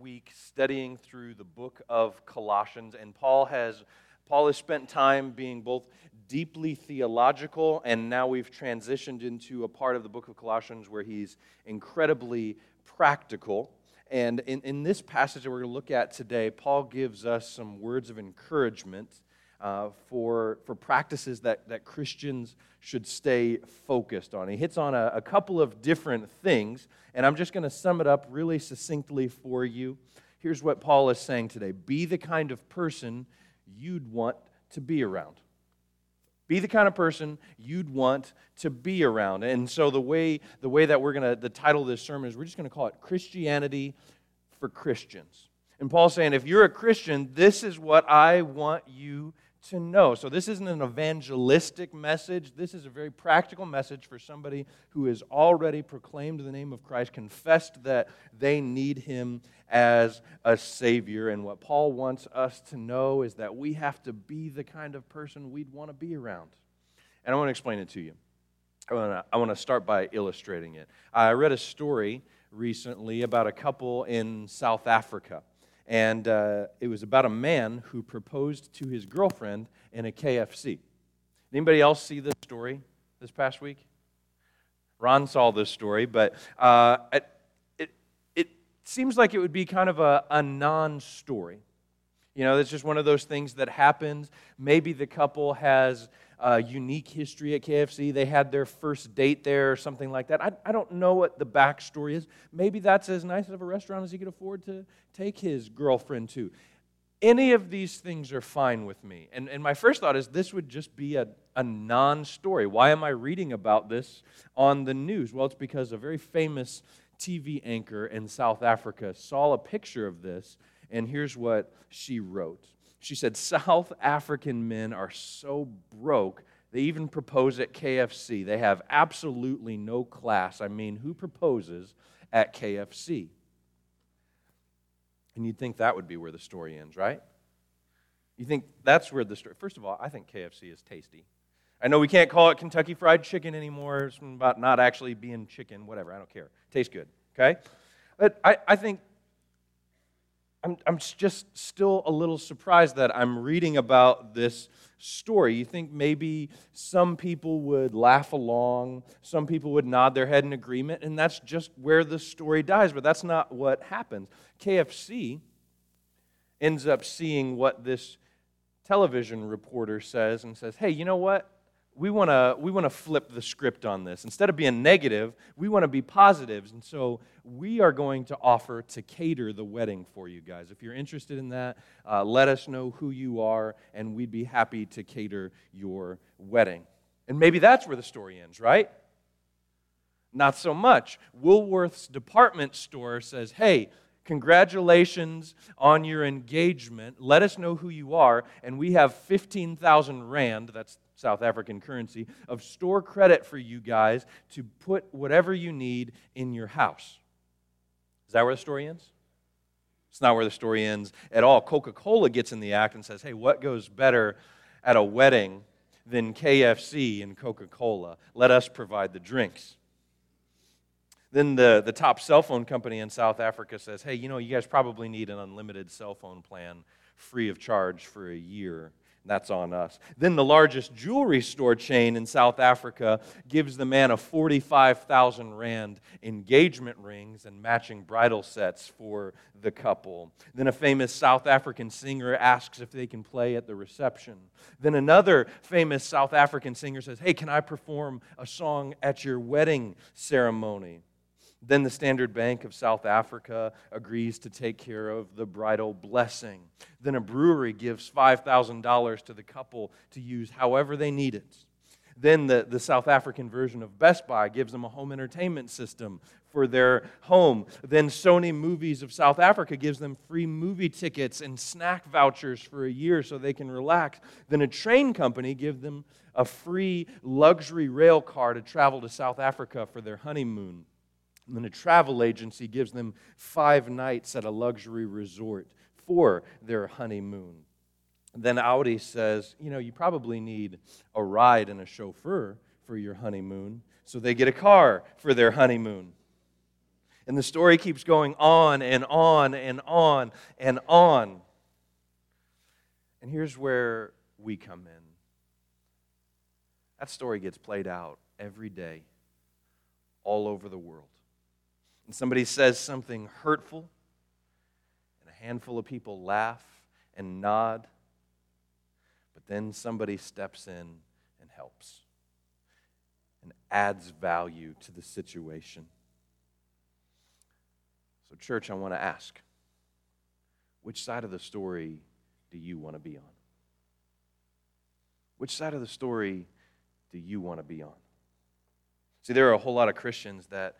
week studying through the book of Colossians, and Paul has Paul has spent time being both deeply theological, and now we've transitioned into a part of the book of Colossians where he's incredibly practical. And in, in this passage that we're going to look at today, Paul gives us some words of encouragement uh, for, for practices that, that Christians should stay focused on. He hits on a, a couple of different things, and I'm just going to sum it up really succinctly for you. Here's what Paul is saying today Be the kind of person you'd want to be around. Be the kind of person you'd want to be around. And so the way the way that we're going to the title of this sermon is we're just going to call it Christianity for Christians. And Paul's saying if you're a Christian, this is what I want you to know. So, this isn't an evangelistic message. This is a very practical message for somebody who has already proclaimed the name of Christ, confessed that they need him as a Savior. And what Paul wants us to know is that we have to be the kind of person we'd want to be around. And I want to explain it to you. I want to, I want to start by illustrating it. I read a story recently about a couple in South Africa and uh, it was about a man who proposed to his girlfriend in a KFC. Anybody else see this story this past week? Ron saw this story, but uh, it, it, it seems like it would be kind of a, a non story. You know, it's just one of those things that happens. Maybe the couple has a unique history at KFC. They had their first date there or something like that. I, I don't know what the backstory is. Maybe that's as nice of a restaurant as he could afford to take his girlfriend to. Any of these things are fine with me. And, and my first thought is this would just be a, a non story. Why am I reading about this on the news? Well, it's because a very famous TV anchor in South Africa saw a picture of this, and here's what she wrote. She said, South African men are so broke, they even propose at KFC. They have absolutely no class. I mean, who proposes at KFC? And you'd think that would be where the story ends, right? You think that's where the story. First of all, I think KFC is tasty. I know we can't call it Kentucky Fried Chicken anymore. It's about not actually being chicken, whatever. I don't care. Tastes good, okay? But I, I think I'm, I'm just still a little surprised that I'm reading about this story. You think maybe some people would laugh along, some people would nod their head in agreement, and that's just where the story dies. But that's not what happens. KFC ends up seeing what this television reporter says and says, hey, you know what? We want to we want to flip the script on this. Instead of being negative, we want to be positives. And so we are going to offer to cater the wedding for you guys. If you're interested in that, uh, let us know who you are, and we'd be happy to cater your wedding. And maybe that's where the story ends, right? Not so much. Woolworth's department store says, hey, Congratulations on your engagement. Let us know who you are. And we have 15,000 Rand, that's South African currency, of store credit for you guys to put whatever you need in your house. Is that where the story ends? It's not where the story ends at all. Coca Cola gets in the act and says, hey, what goes better at a wedding than KFC and Coca Cola? Let us provide the drinks. Then the, the top cell phone company in South Africa says, hey, you know, you guys probably need an unlimited cell phone plan free of charge for a year. That's on us. Then the largest jewelry store chain in South Africa gives the man a 45,000 Rand engagement rings and matching bridal sets for the couple. Then a famous South African singer asks if they can play at the reception. Then another famous South African singer says, Hey, can I perform a song at your wedding ceremony? Then the Standard Bank of South Africa agrees to take care of the bridal blessing. Then a brewery gives $5,000 to the couple to use however they need it. Then the, the South African version of Best Buy gives them a home entertainment system for their home. Then Sony Movies of South Africa gives them free movie tickets and snack vouchers for a year so they can relax. Then a train company gives them a free luxury rail car to travel to South Africa for their honeymoon. And then a travel agency gives them five nights at a luxury resort for their honeymoon. Then Audi says, you know, you probably need a ride and a chauffeur for your honeymoon. So they get a car for their honeymoon. And the story keeps going on and on and on and on. And here's where we come in. That story gets played out every day, all over the world. And somebody says something hurtful, and a handful of people laugh and nod, but then somebody steps in and helps and adds value to the situation. So, church, I want to ask which side of the story do you want to be on? Which side of the story do you want to be on? See, there are a whole lot of Christians that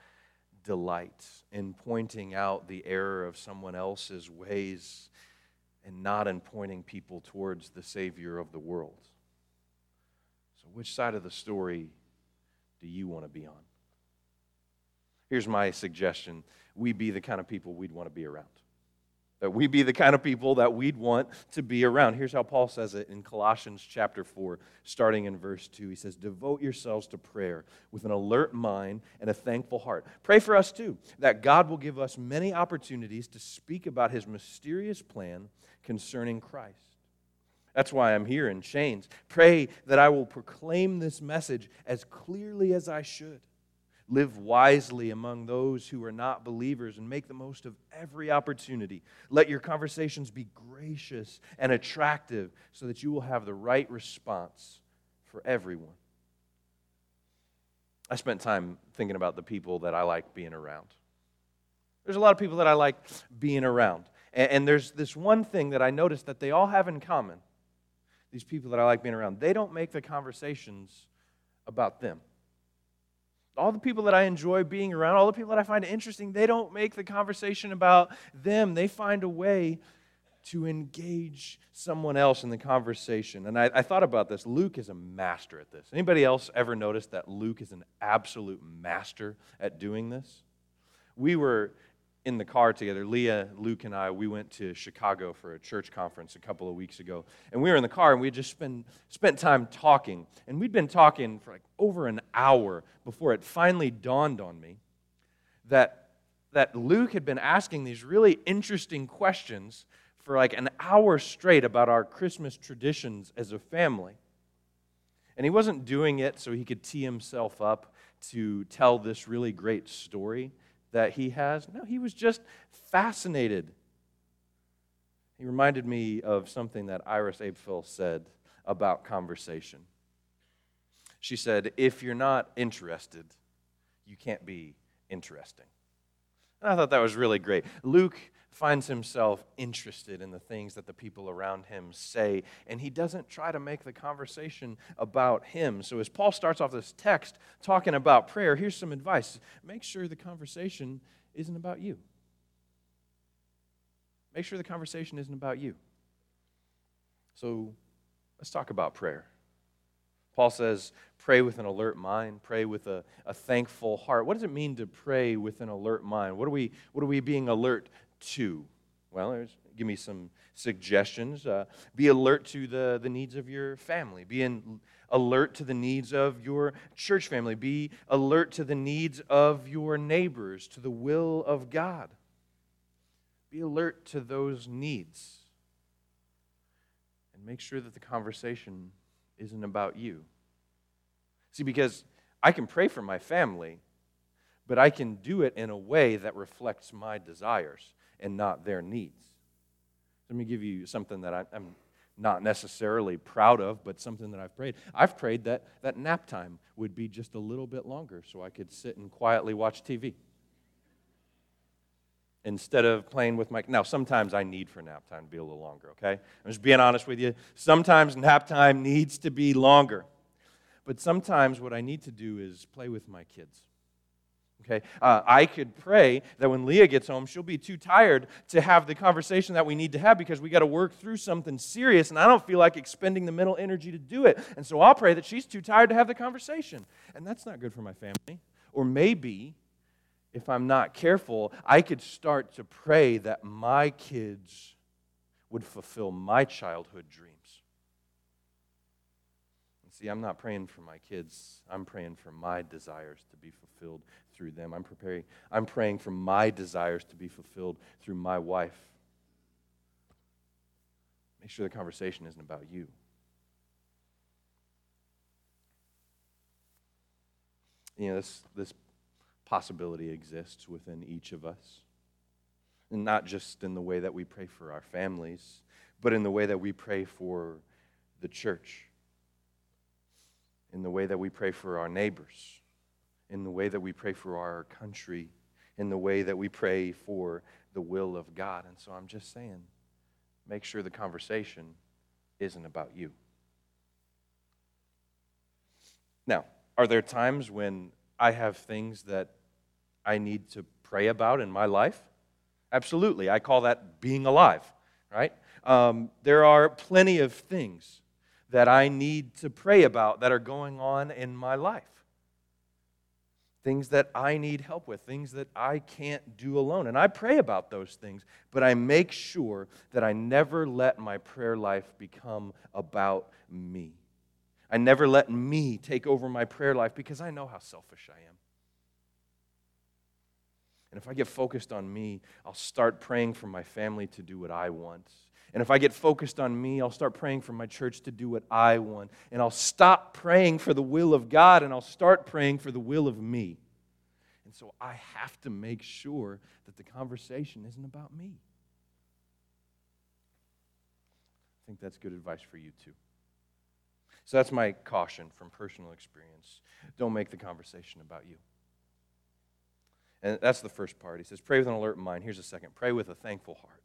delight in pointing out the error of someone else's ways and not in pointing people towards the Savior of the world. So, which side of the story do you want to be on? Here's my suggestion we be the kind of people we'd want to be around. That we be the kind of people that we'd want to be around. Here's how Paul says it in Colossians chapter 4, starting in verse 2. He says, Devote yourselves to prayer with an alert mind and a thankful heart. Pray for us too, that God will give us many opportunities to speak about his mysterious plan concerning Christ. That's why I'm here in chains. Pray that I will proclaim this message as clearly as I should. Live wisely among those who are not believers and make the most of every opportunity. Let your conversations be gracious and attractive so that you will have the right response for everyone. I spent time thinking about the people that I like being around. There's a lot of people that I like being around. And, there's this one thing that I noticed that they all have in common. These people that I like being around, they don't make the conversations about them all the people that I enjoy being around, all the people that I find interesting, they don't make the conversation about them. They find a way to engage someone else in the conversation. And I, I, thought about this. Luke is a master at this. Anybody else ever noticed that Luke is an absolute master at doing this? We were in the car together. Leah, Luke, and I, we went to Chicago for a church conference a couple of weeks ago. And we were in the car and we had just spent, spent time talking. And we'd been talking for like over an hour before it finally dawned on me that, that Luke had been asking these really interesting questions for like an hour straight about our Christmas traditions as a family. And he wasn't doing it so he could tee himself up to tell this really great story that he has. No, he was just fascinated. He reminded me of something that Iris Apfel said about conversation. She said, If you're not interested, you can't be interesting. And I thought that was really great. Luke finds himself interested in the things that the people around him say, and he doesn't try to make the conversation about him. So, as Paul starts off this text talking about prayer, here's some advice make sure the conversation isn't about you. Make sure the conversation isn't about you. So, let's talk about prayer. Paul says, pray with an alert mind, pray with a, a thankful heart. What does it mean to pray with an alert mind? What are we, what are we being alert to? Well, give me some suggestions. Uh, be alert to the, the needs of your family. Be in, alert to the needs of your church family. Be alert to the needs of your neighbors, to the will of God. Be alert to those needs. And make sure that the conversation isn't about you. See, because I can pray for my family, but I can do it in a way that reflects my desires and not their needs. Let me give you something that I, am not necessarily proud of, but something that I've prayed. I've prayed that, that nap time would be just a little bit longer so I could sit and quietly watch TV instead of playing with my. Now, sometimes I need for nap time to be a little longer, okay? I'm just being honest with you. Sometimes nap time needs to be longer. But sometimes what I need to do is play with my kids. Okay, uh, I could pray that when Leah gets home, she'll be too tired to have the conversation that we need to have because we got to work through something serious, and I don't feel like expending the mental energy to do it. And so I'll pray that she's too tired to have the conversation, and that's not good for my family. Or maybe, if I'm not careful, I could start to pray that my kids would fulfill my childhood dreams. See, I'm not praying for my kids. I'm praying for my desires to be fulfilled through them. I'm preparing, I'm praying for my desires to be fulfilled through my wife. Make sure the conversation isn't about you. You know, this, this possibility exists within each of us. And not just in the way that we pray for our families, but in the way that we pray for the church, in the way that we pray for our neighbors, in the way that we pray for our country, in the way that we pray for the will of God. And so I'm just saying, make sure the conversation isn't about you. Now, are there times when I have things that I need to pray about in my life? Absolutely. I call that being alive, right? Um, there are plenty of things that I need to pray about that are going on in my life. Things that I need help with, things that I can't do alone. And I pray about those things, but I make sure that I never let my prayer life become about me. I never let me take over my prayer life because I know how selfish I am. And if I get focused on me, I'll start praying for my family to do what I want. And if I get focused on me, I'll start praying for my church to do what I want. And I'll stop praying for the will of God and I'll start praying for the will of me. And so I have to make sure that the conversation isn't about me. I think that's good advice for you too. So that's my caution from personal experience. Don't make the conversation about you. And that's the first part. He says, pray with an alert mind. Here's the second pray with a thankful heart.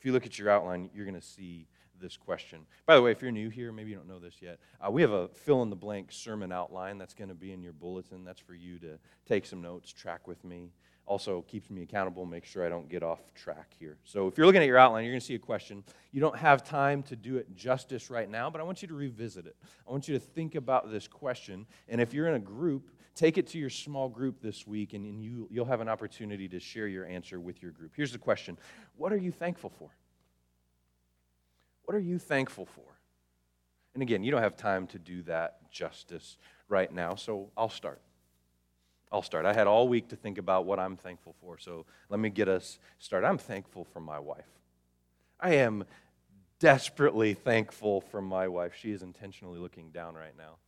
If you look at your outline, you're going to see this question. By the way, if you're new here, maybe you don't know this yet, uh, we have a fill in the blank sermon outline that's going to be in your bulletin. That's for you to take some notes, track with me also keeps me accountable, make sure I don't get off track here. So if you're looking at your outline, you're going to see a question. You don't have time to do it justice right now, but I want you to revisit it. I want you to think about this question. And if you're in a group, take it to your small group this week, and, and you, you'll have an opportunity to share your answer with your group. Here's the question What are you thankful for? What are you thankful for? And again, you don't have time to do that justice right now, so I'll start. I'll start. I had all week to think about what I'm thankful for, so let me get us started. I'm thankful for my wife. I am desperately thankful for my wife. She is intentionally looking down right now.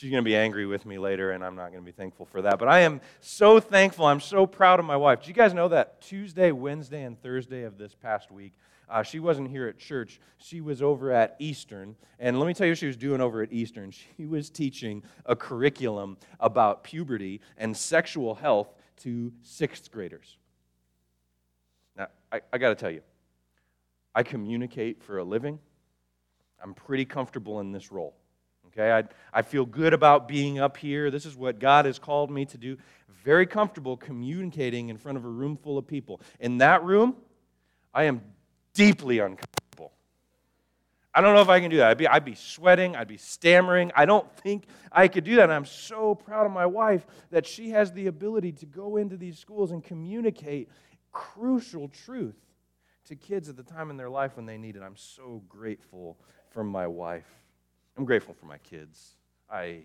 She's going to be angry with me later, and I'm not going to be thankful for that. But I am so thankful. I'm so proud of my wife. Do you guys know that Tuesday, Wednesday, and Thursday of this past week, uh, she wasn't here at church. She was over at Eastern. And let me tell you what she was doing over at Eastern. She was teaching a curriculum about puberty and sexual health to sixth graders. Now, I, I got to tell you, I communicate for a living. I'm pretty comfortable in this role. Okay, I, I feel good about being up here. This is what God has called me to do. Very comfortable communicating in front of a room full of people. In that room, I am deeply uncomfortable. I don't know if I can do that. I'd be, I'd be sweating, I'd be stammering. I don't think I could do that. And I'm so proud of my wife that she has the ability to go into these schools and communicate crucial truth to kids at the time in their life when they need it. I'm so grateful for my wife. I'm grateful for my kids. I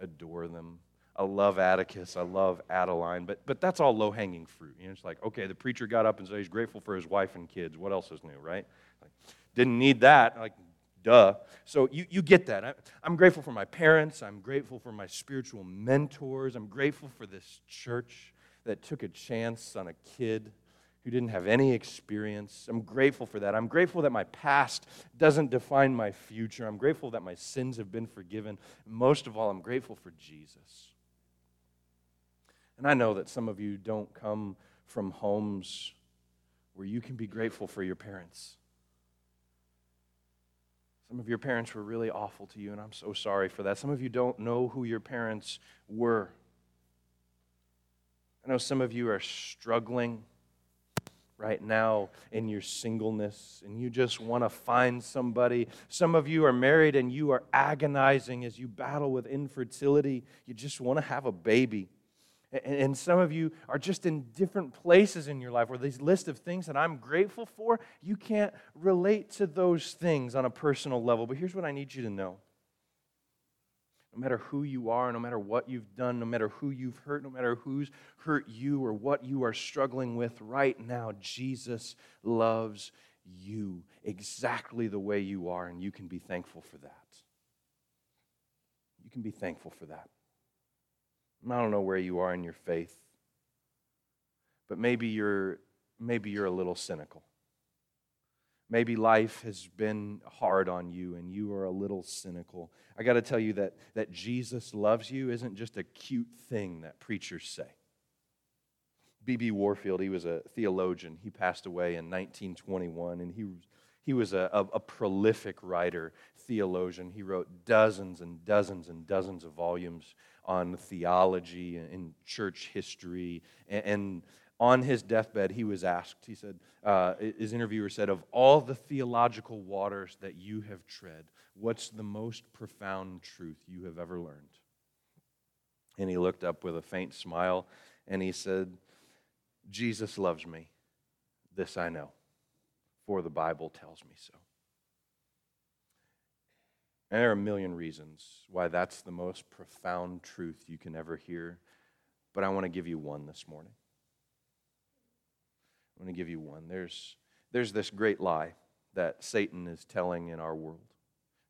adore them. I love Atticus. I love Adeline. But, but that's all low hanging fruit. You know, it's like, okay, the preacher got up and said he's grateful for his wife and kids. What else is new, right? Like, didn't need that. Like, duh. So you, you get that. I, I'm grateful for my parents. I'm grateful for my spiritual mentors. I'm grateful for this church that took a chance on a kid who didn't have any experience. I'm grateful for that. I'm grateful that my past doesn't define my future. I'm grateful that my sins have been forgiven. Most of all, I'm grateful for Jesus. And I know that some of you don't come from homes where you can be grateful for your parents. Some of your parents were really awful to you, and I'm so sorry for that. Some of you don't know who your parents were. I know some of you are struggling right now in your singleness and you just want to find somebody. Some of you are married and you are agonizing as you battle with infertility. You just want to have a baby. And some of you are just in different places in your life where these list of things that I'm grateful for, you can't relate to those things on a personal level. But here's what I need you to know No matter who you are, no matter what you've done, no matter who you've hurt, no matter who's hurt you or what you are struggling with right now, Jesus loves you exactly the way you are, and you can be thankful for that. You can be thankful for that. I don't know where you are in your faith, but maybe you're, maybe you're a little cynical. Maybe life has been hard on you and you are a little cynical. I got to tell you that, that Jesus loves you isn't just a cute thing that preachers say. B.B. Warfield, he was a theologian. He passed away in 1921, and he, he was a, a, a prolific writer, theologian. He wrote dozens and dozens and dozens of volumes on theology and church history. And, and on his deathbed, he was asked, he said, uh, his interviewer said, Of all the theological waters that you have tread, what's the most profound truth you have ever learned? And he looked up with a faint smile and he said, Jesus loves me. This I know, for the Bible tells me so. And there are a million reasons why that's the most profound truth you can ever hear, but I want to give you one this morning. I'm going to give you one. There's, there's this great lie that Satan is telling in our world.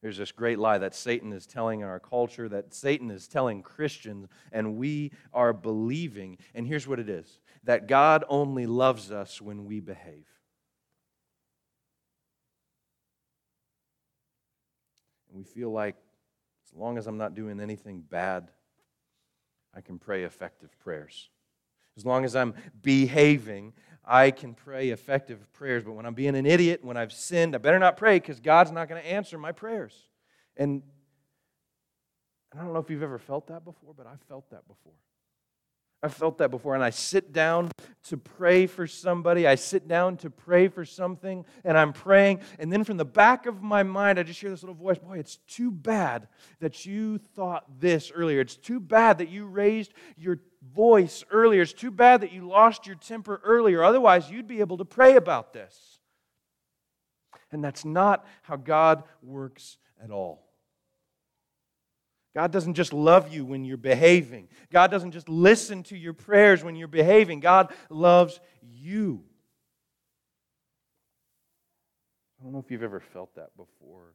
There's this great lie that Satan is telling in our culture, that Satan is telling Christians, and we are believing. And here's what it is that God only loves us when we behave. We feel like as long as I'm not doing anything bad, I can pray effective prayers. As long as I'm behaving, I can pray effective prayers. But when I'm being an idiot, when I've sinned, I better not pray because God's not going to answer my prayers. And, I don't know if you've ever felt that before, but I've felt that before. I've felt that before. And I sit down to pray for somebody. I sit down to pray for something, and I'm praying. And then from the back of my mind, I just hear this little voice Boy, it's too bad that you thought this earlier. It's too bad that you raised your voice earlier. It's too bad that you lost your temper earlier. Otherwise, you'd be able to pray about this. And that's not how God works at all. God doesn't just love you when you're behaving. God doesn't just listen to your prayers when you're behaving. God loves you. I don't know if you've ever felt that before.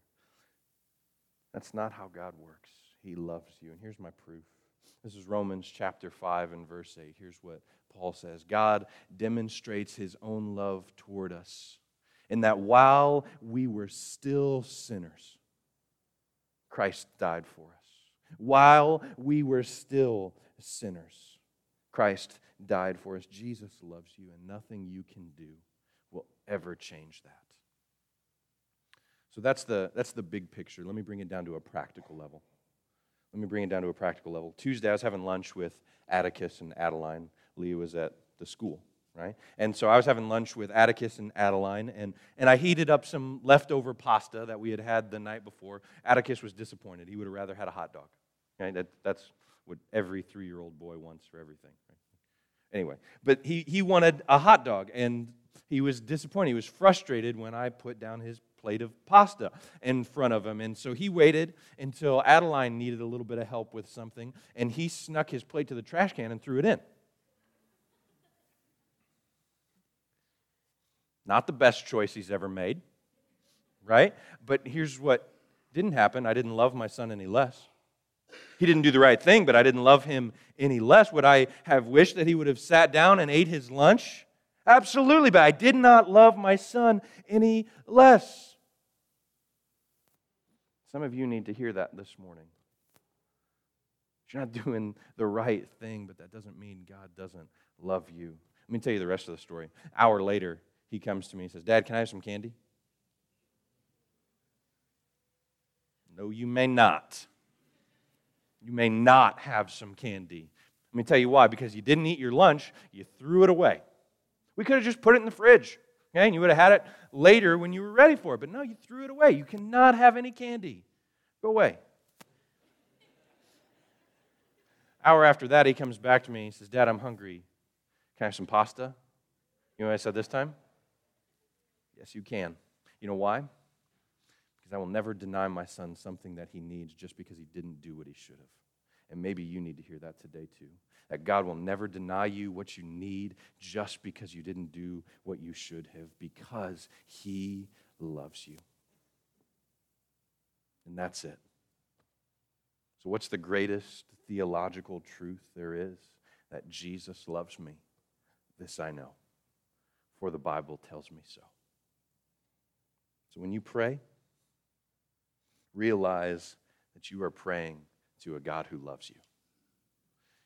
That's not how God works. He loves you. And here's my proof. This is Romans chapter 5 and verse 8. Here's what Paul says God demonstrates his own love toward us in that while we were still sinners, Christ died for us. While we were still sinners, Christ died for us. Jesus loves you, and nothing you can do will ever change that. So that's the, that's the big picture. Let me bring it down to a practical level. Let me bring it down to a practical level. Tuesday, I was having lunch with Atticus and Adeline. Leah was at the school, right? And so I was having lunch with Atticus and Adeline, and, and I heated up some leftover pasta that we had had the night before. Atticus was disappointed. He would have rather had a hot dog. Right? That, that's what every three year old boy wants for everything. Right? Anyway, but he, he wanted a hot dog, and he was disappointed. He was frustrated when I put down his plate of pasta in front of him. And so he waited until Adeline needed a little bit of help with something, and he snuck his plate to the trash can and threw it in. Not the best choice he's ever made, right? But here's what didn't happen I didn't love my son any less. He didn't do the right thing, but I didn't love him any less. Would I have wished that he would have sat down and ate his lunch? Absolutely, but I did not love my son any less. Some of you need to hear that this morning. You're not doing the right thing, but that doesn't mean God doesn't love you. Let me tell you the rest of the story. An hour later, he comes to me and says, Dad, can I have some candy? No, you may not. You may not have some candy. Let me tell you why. Because you didn't eat your lunch, you threw it away. We could have just put it in the fridge. Okay, and you would have had it later when you were ready for it. But no, you threw it away. You cannot have any candy. Go away. Hour after that, he comes back to me. He says, Dad, I'm hungry. Can I have some pasta? You know what I said this time? Yes, you can. You know why? Because because I will never deny my son something that he needs just because he didn't do what he should have. And maybe you need to hear that today too. That God will never deny you what you need just because you didn't do what you should have, because he loves you. And that's it. So, what's the greatest theological truth there is? That Jesus loves me. This I know, for the Bible tells me so. So, when you pray, realize that you are praying to a God who loves you.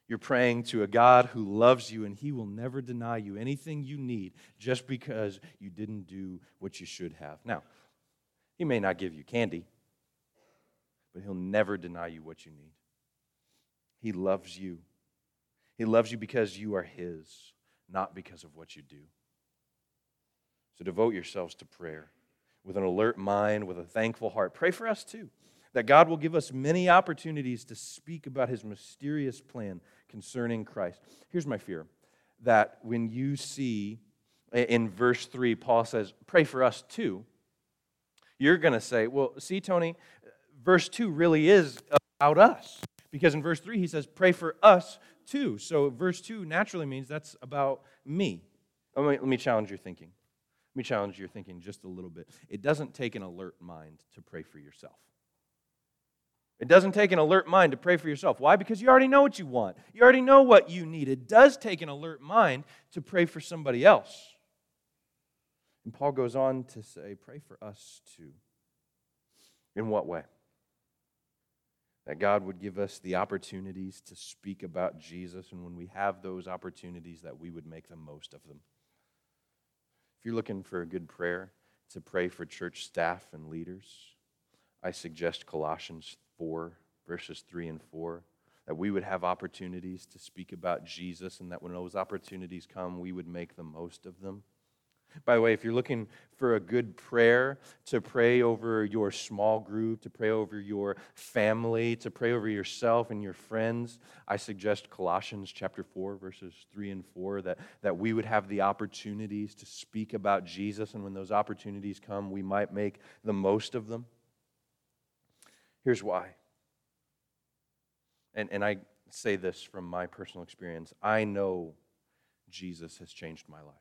You're praying to a God who loves you, and He will never deny you anything you need just because you didn't do what you should have. Now, He may not give you candy, but He'll never deny you what you need. He loves you. He loves you because you are His, not because of what you do. So devote yourselves to prayer with an alert mind, with a thankful heart. Pray for us too, that God will give us many opportunities to speak about His mysterious plan concerning Christ. Here's my fear that when you see in verse 3, Paul says, Pray for us too, you're going to say, Well, see, Tony, verse 2 really is about us. Because in verse 3, he says, Pray for us too. So verse 2 naturally means that's about me. Let me, let me challenge your thinking. Let me challenge your thinking just a little bit. It doesn't take an alert mind to pray for yourself. It doesn't take an alert mind to pray for yourself. Why? Because you already know what you want. You already know what you need. It does take an alert mind to pray for somebody else. And Paul goes on to say, Pray for us too. In what way? that God would give us the opportunities to speak about Jesus, and when we have those opportunities, that we would make the most of them. If you're looking for a good prayer to pray for church staff and leaders, I suggest Colossians 4, verses 3 and 4, that we would have opportunities to speak about Jesus, and that when those opportunities come, we would make the most of them. By the way, if you're looking for a good prayer to pray over your small group, to pray over your family, to pray over yourself and your friends, I suggest Colossians chapter 4, verses 3 and 4, that, that we would have the opportunities to speak about Jesus, and when those opportunities come, we might make the most of them. Here's why. And, and I say this from my personal experience I know Jesus has changed my life.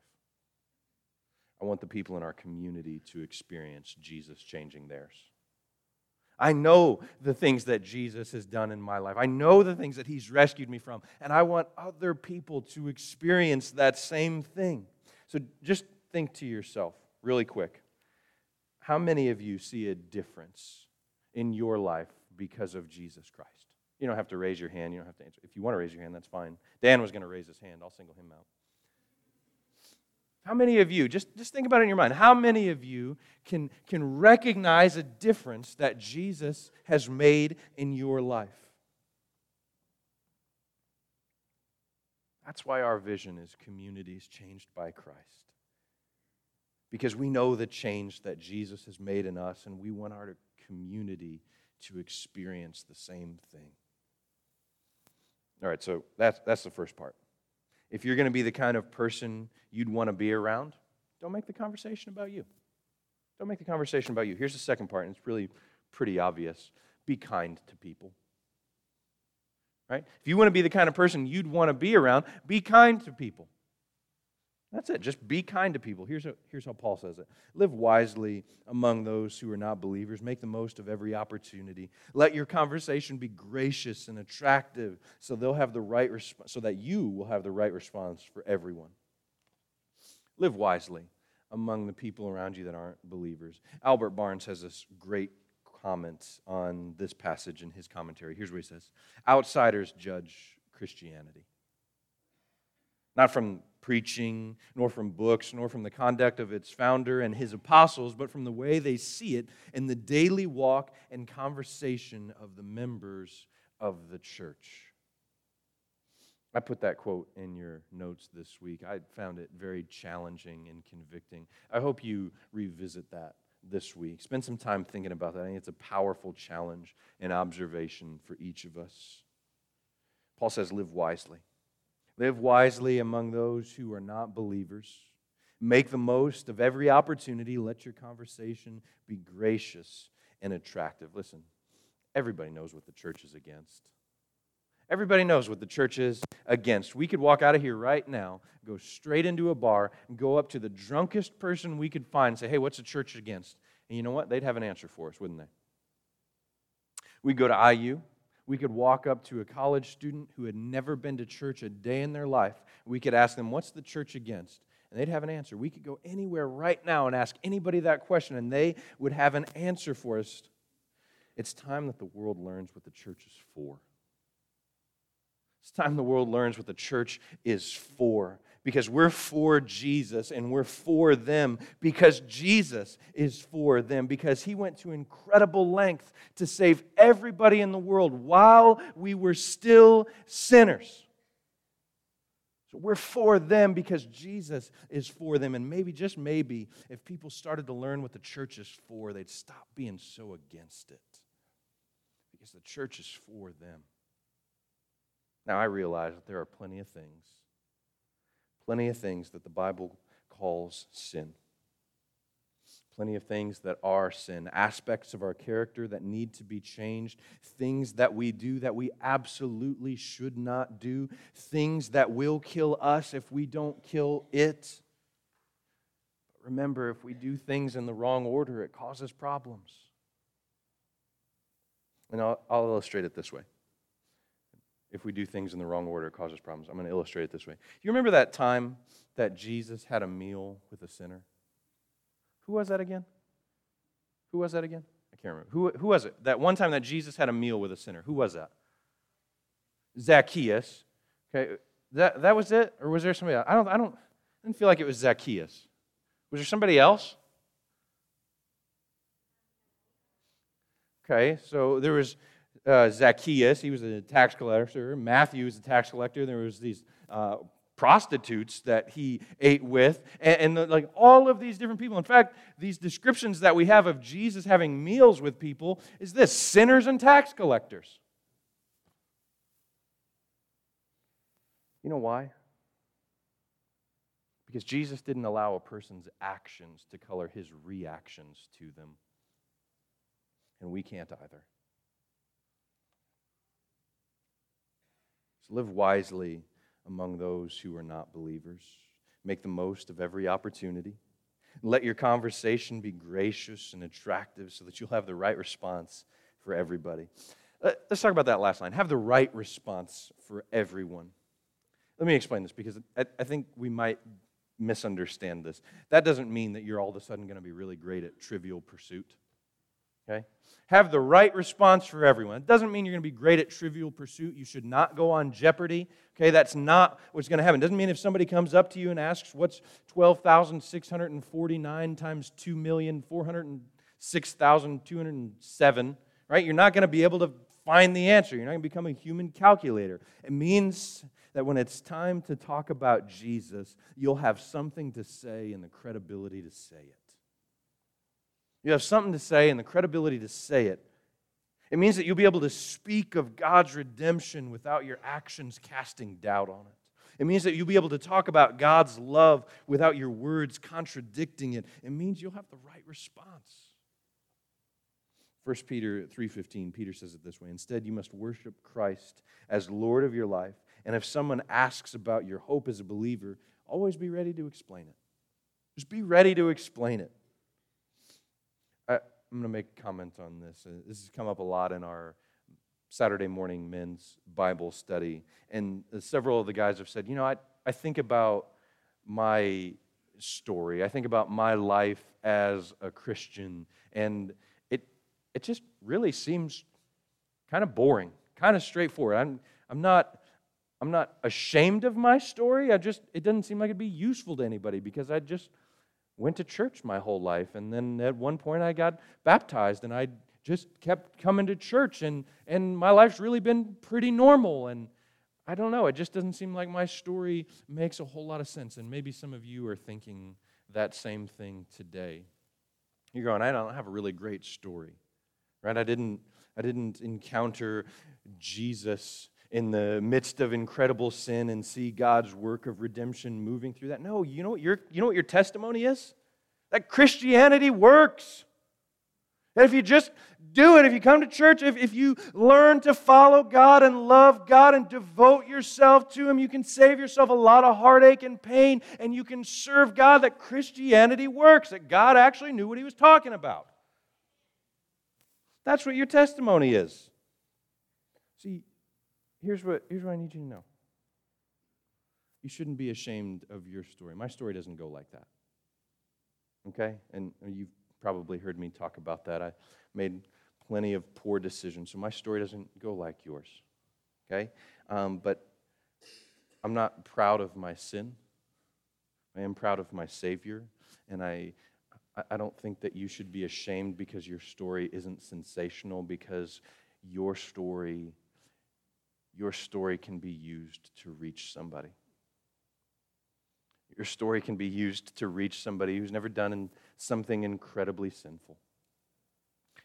I want the people in our community to experience Jesus changing theirs. I know the things that Jesus has done in my life. I know the things that he's rescued me from. And I want other people to experience that same thing. So just think to yourself, really quick how many of you see a difference in your life because of Jesus Christ? You don't have to raise your hand. You don't have to answer. If you want to raise your hand, that's fine. Dan was going to raise his hand. I'll single him out. How many of you, just, just think about it in your mind, how many of you can, can recognize a difference that Jesus has made in your life? That's why our vision is communities changed by Christ. Because we know the change that Jesus has made in us, and we want our community to experience the same thing. All right, so that's, that's the first part if you're going to be the kind of person you'd want to be around, don't make the conversation about you. Don't make the conversation about you. Here's the second part, and it's really pretty obvious be kind to people. Right? If you want to be the kind of person you'd want to be around, be kind to people. That's it. Just be kind to people. Here's, here's how Paul says it Live wisely among those who are not believers. Make the most of every opportunity. Let your conversation be gracious and attractive so, they'll have the right resp- so that you will have the right response for everyone. Live wisely among the people around you that aren't believers. Albert Barnes has this great comment on this passage in his commentary. Here's what he says Outsiders judge Christianity. Not from preaching, nor from books, nor from the conduct of its founder and his apostles, but from the way they see it in the daily walk and conversation of the members of the church. I put that quote in your notes this week. I found it very challenging and convicting. I hope you revisit that this week. Spend some time thinking about that. I think it's a powerful challenge and observation for each of us. Paul says, Live wisely. Live wisely among those who are not believers. Make the most of every opportunity. Let your conversation be gracious and attractive. Listen, everybody knows what the church is against. Everybody knows what the church is against. We could walk out of here right now, go straight into a bar, and go up to the drunkest person we could find and say, Hey, what's the church against? And you know what? They'd have an answer for us, wouldn't they? We'd go to IU. We could walk up to a college student who had never been to church a day in their life. We could ask them, What's the church against? And they'd have an answer. We could go anywhere right now and ask anybody that question, and they would have an answer for us. It's time that the world learns what the church is for. It's time the world learns what the church is for because we're for Jesus and we're for them because Jesus is for them because he went to incredible length to save everybody in the world while we were still sinners. So we're for them because Jesus is for them. And maybe, just maybe, if people started to learn what the church is for, they'd stop being so against it because the church is for them. Now, I realize that there are plenty of things, plenty of things that the Bible calls sin. Plenty of things that are sin, aspects of our character that need to be changed, things that we do that we absolutely should not do, things that will kill us if we don't kill it. But remember, if we do things in the wrong order, it causes problems. And I'll, I'll illustrate it this way if we do things in the wrong order, it causes problems. I'm going to illustrate it this way. You remember that time that Jesus had a meal with a sinner? Who was that again? Who was that again? I can't remember. Who, who was it? That one time that Jesus had a meal with a sinner. Who was that? Zacchaeus. Okay, that, that was it? Or was there somebody else? I don't, I don't I didn't feel like it was Zacchaeus. Was there somebody else? Okay, so there was uh, Zacchaeus, he was a tax collector. Matthew was a tax collector. There was these uh, prostitutes that he ate with, and, and like all of these different people. In fact, these descriptions that we have of Jesus having meals with people is this: sinners and tax collectors. You know why? Because Jesus didn't allow a person's actions to color his reactions to them. And we can't either. Live wisely among those who are not believers. Make the most of every opportunity. Let your conversation be gracious and attractive so that you'll have the right response for everybody. Uh, let's talk about that last line. Have the right response for everyone. Let me explain this because I think we might misunderstand this. That doesn't mean that you're all of a sudden going to be really great at trivial pursuit. Okay? Have the right response for everyone. It doesn't mean you're going to be great at trivial pursuit. You should not go on Jeopardy. Okay, that's not what's going to happen. It doesn't mean if somebody comes up to you and asks, What's 12,649 times 2,406,207? Right? You're not going to be able to find the answer. You're not going to become a human calculator. It means that when it's time to talk about Jesus, you'll have something to say and the credibility to say it. You have something to say and the credibility to say it. It means that you'll be able to speak of God's redemption without your actions casting doubt on it. It means that you'll be able to talk about God's love without your words contradicting it. It means you'll have the right response. 1 Peter 3:15 Peter says it this way instead you must worship Christ as Lord of your life and if someone asks about your hope as a believer always be ready to explain it just be ready to explain it I'm going to make a comment on this. Uh, this has come up a lot in our Saturday morning men's Bible study. And uh, several of the guys have said, you know, I, I think about my story, I think about my life as a Christian, and it, it just really seems kind of boring, kind of straightforward. I'm, I'm, not, I'm not ashamed of my story. I just, it doesn't seem like it'd be useful to anybody because I just went to church my whole life. And then at one point I got baptized and I just kept coming to church and, and my life's really been pretty normal. And I don't know, it just doesn't seem like my story makes a whole lot of sense. And maybe some of you are thinking that same thing today. You're going, I don't have a really great story. Right? I didn't I didn't encounter Jesus in the midst of incredible sin and see God's work of redemption moving through that. No, you know what your, you know what your testimony is? That Christianity works. That if you just do it, if you come to church, if, if you learn to follow God and love God and devote yourself to Him, you can save yourself a lot of heartache and pain and you can serve God, that Christianity works, that God actually knew what He was talking about. That's what your testimony is. See, here's what, here's what I need you to know. You shouldn't be ashamed of your story. My story doesn't go like that. Okay? And you've probably heard me talk about that. I made plenty of poor decisions, so my story doesn't go like yours. Okay? Um, but I'm not proud of my sin. I am proud of my Savior, and I, I don't think that you should be ashamed because your story isn't sensational, because your story, your story can be used to reach somebody. Your story can be used to reach somebody who's never done something incredibly sinful.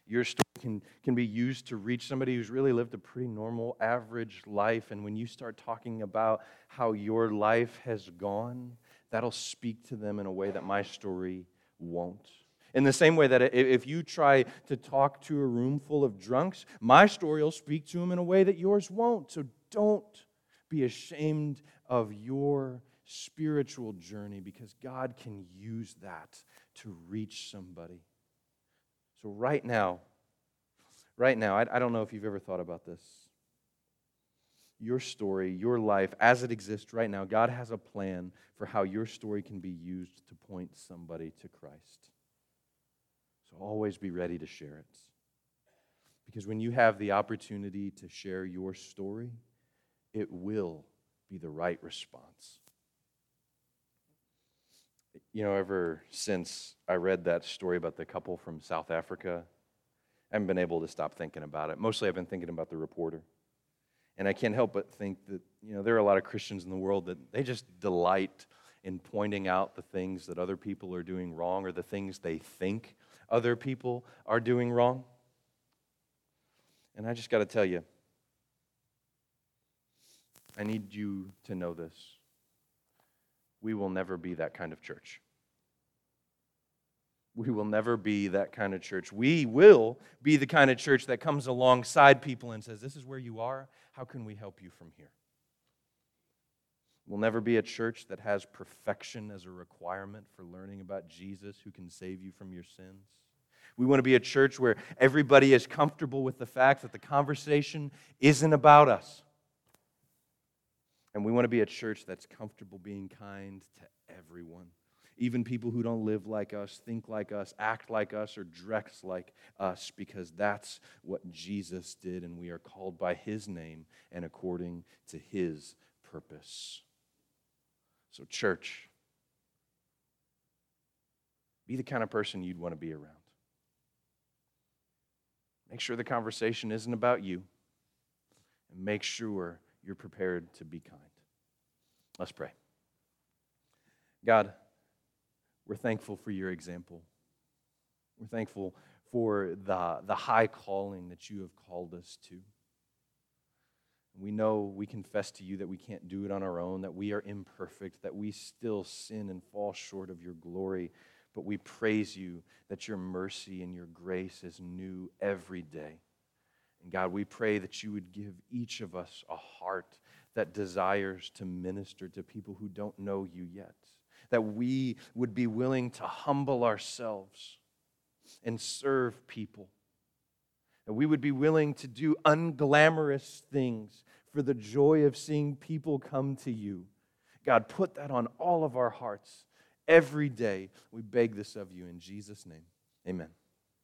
Your story can, can be used to reach somebody who's really lived a pretty normal, average life. And when you start talking about how your life has gone, that'll speak to them in a way that my story won't. In the same way that if you try to talk to a room full of drunks, my story will speak to them in a way that yours won't. So don't be ashamed of your spiritual journey because God can use that to reach somebody. So, right now, right now, I, don't know if you've ever thought about this. Your story, your life, as it exists right now, God has a plan for how your story can be used to point somebody to Christ. So, always be ready to share it. Because when you have the opportunity to share your story, it will be the right response you know, ever since I read that story about the couple from South Africa, I haven't been able to stop thinking about it. Mostly I've been thinking about the reporter. And I can't help but think that, you know, there are a lot of Christians in the world that they just delight in pointing out the things that other people are doing wrong or the things they think other people are doing wrong. And I just got to tell you, I need you to know this we will never be that kind of church. We will never be that kind of church. We will be the kind of church that comes alongside people and says, This is where you are. How can we help you from here? We'll never be a church that has perfection as a requirement for learning about Jesus who can save you from your sins. We want to be a church where everybody is comfortable with the fact that the conversation isn't about us. And we want to be a church that's comfortable being kind to everyone, even people who don't live like us, think like us, act like us, or dress like us, because that's what Jesus did, and we are called by his name and according to his purpose. So, church, be the kind of person you'd want to be around. Make sure the conversation isn't about you, and make sure you're prepared to be kind. Let's pray. God, we're thankful for your example. We're thankful for the, the high calling that you have called us to. We know we confess to you that we can't do it on our own, that we are imperfect, that we still sin and fall short of your glory. But we praise you that your mercy and your grace is new every day. And God, we pray that you would give each of us a heart that desires to minister to people who don't know you yet. That we would be willing to humble ourselves and serve people. We would be willing to do unglamorous things for the joy of seeing people come to you. God, put that on all of our hearts every day. We beg this of you in Jesus' name. Amen.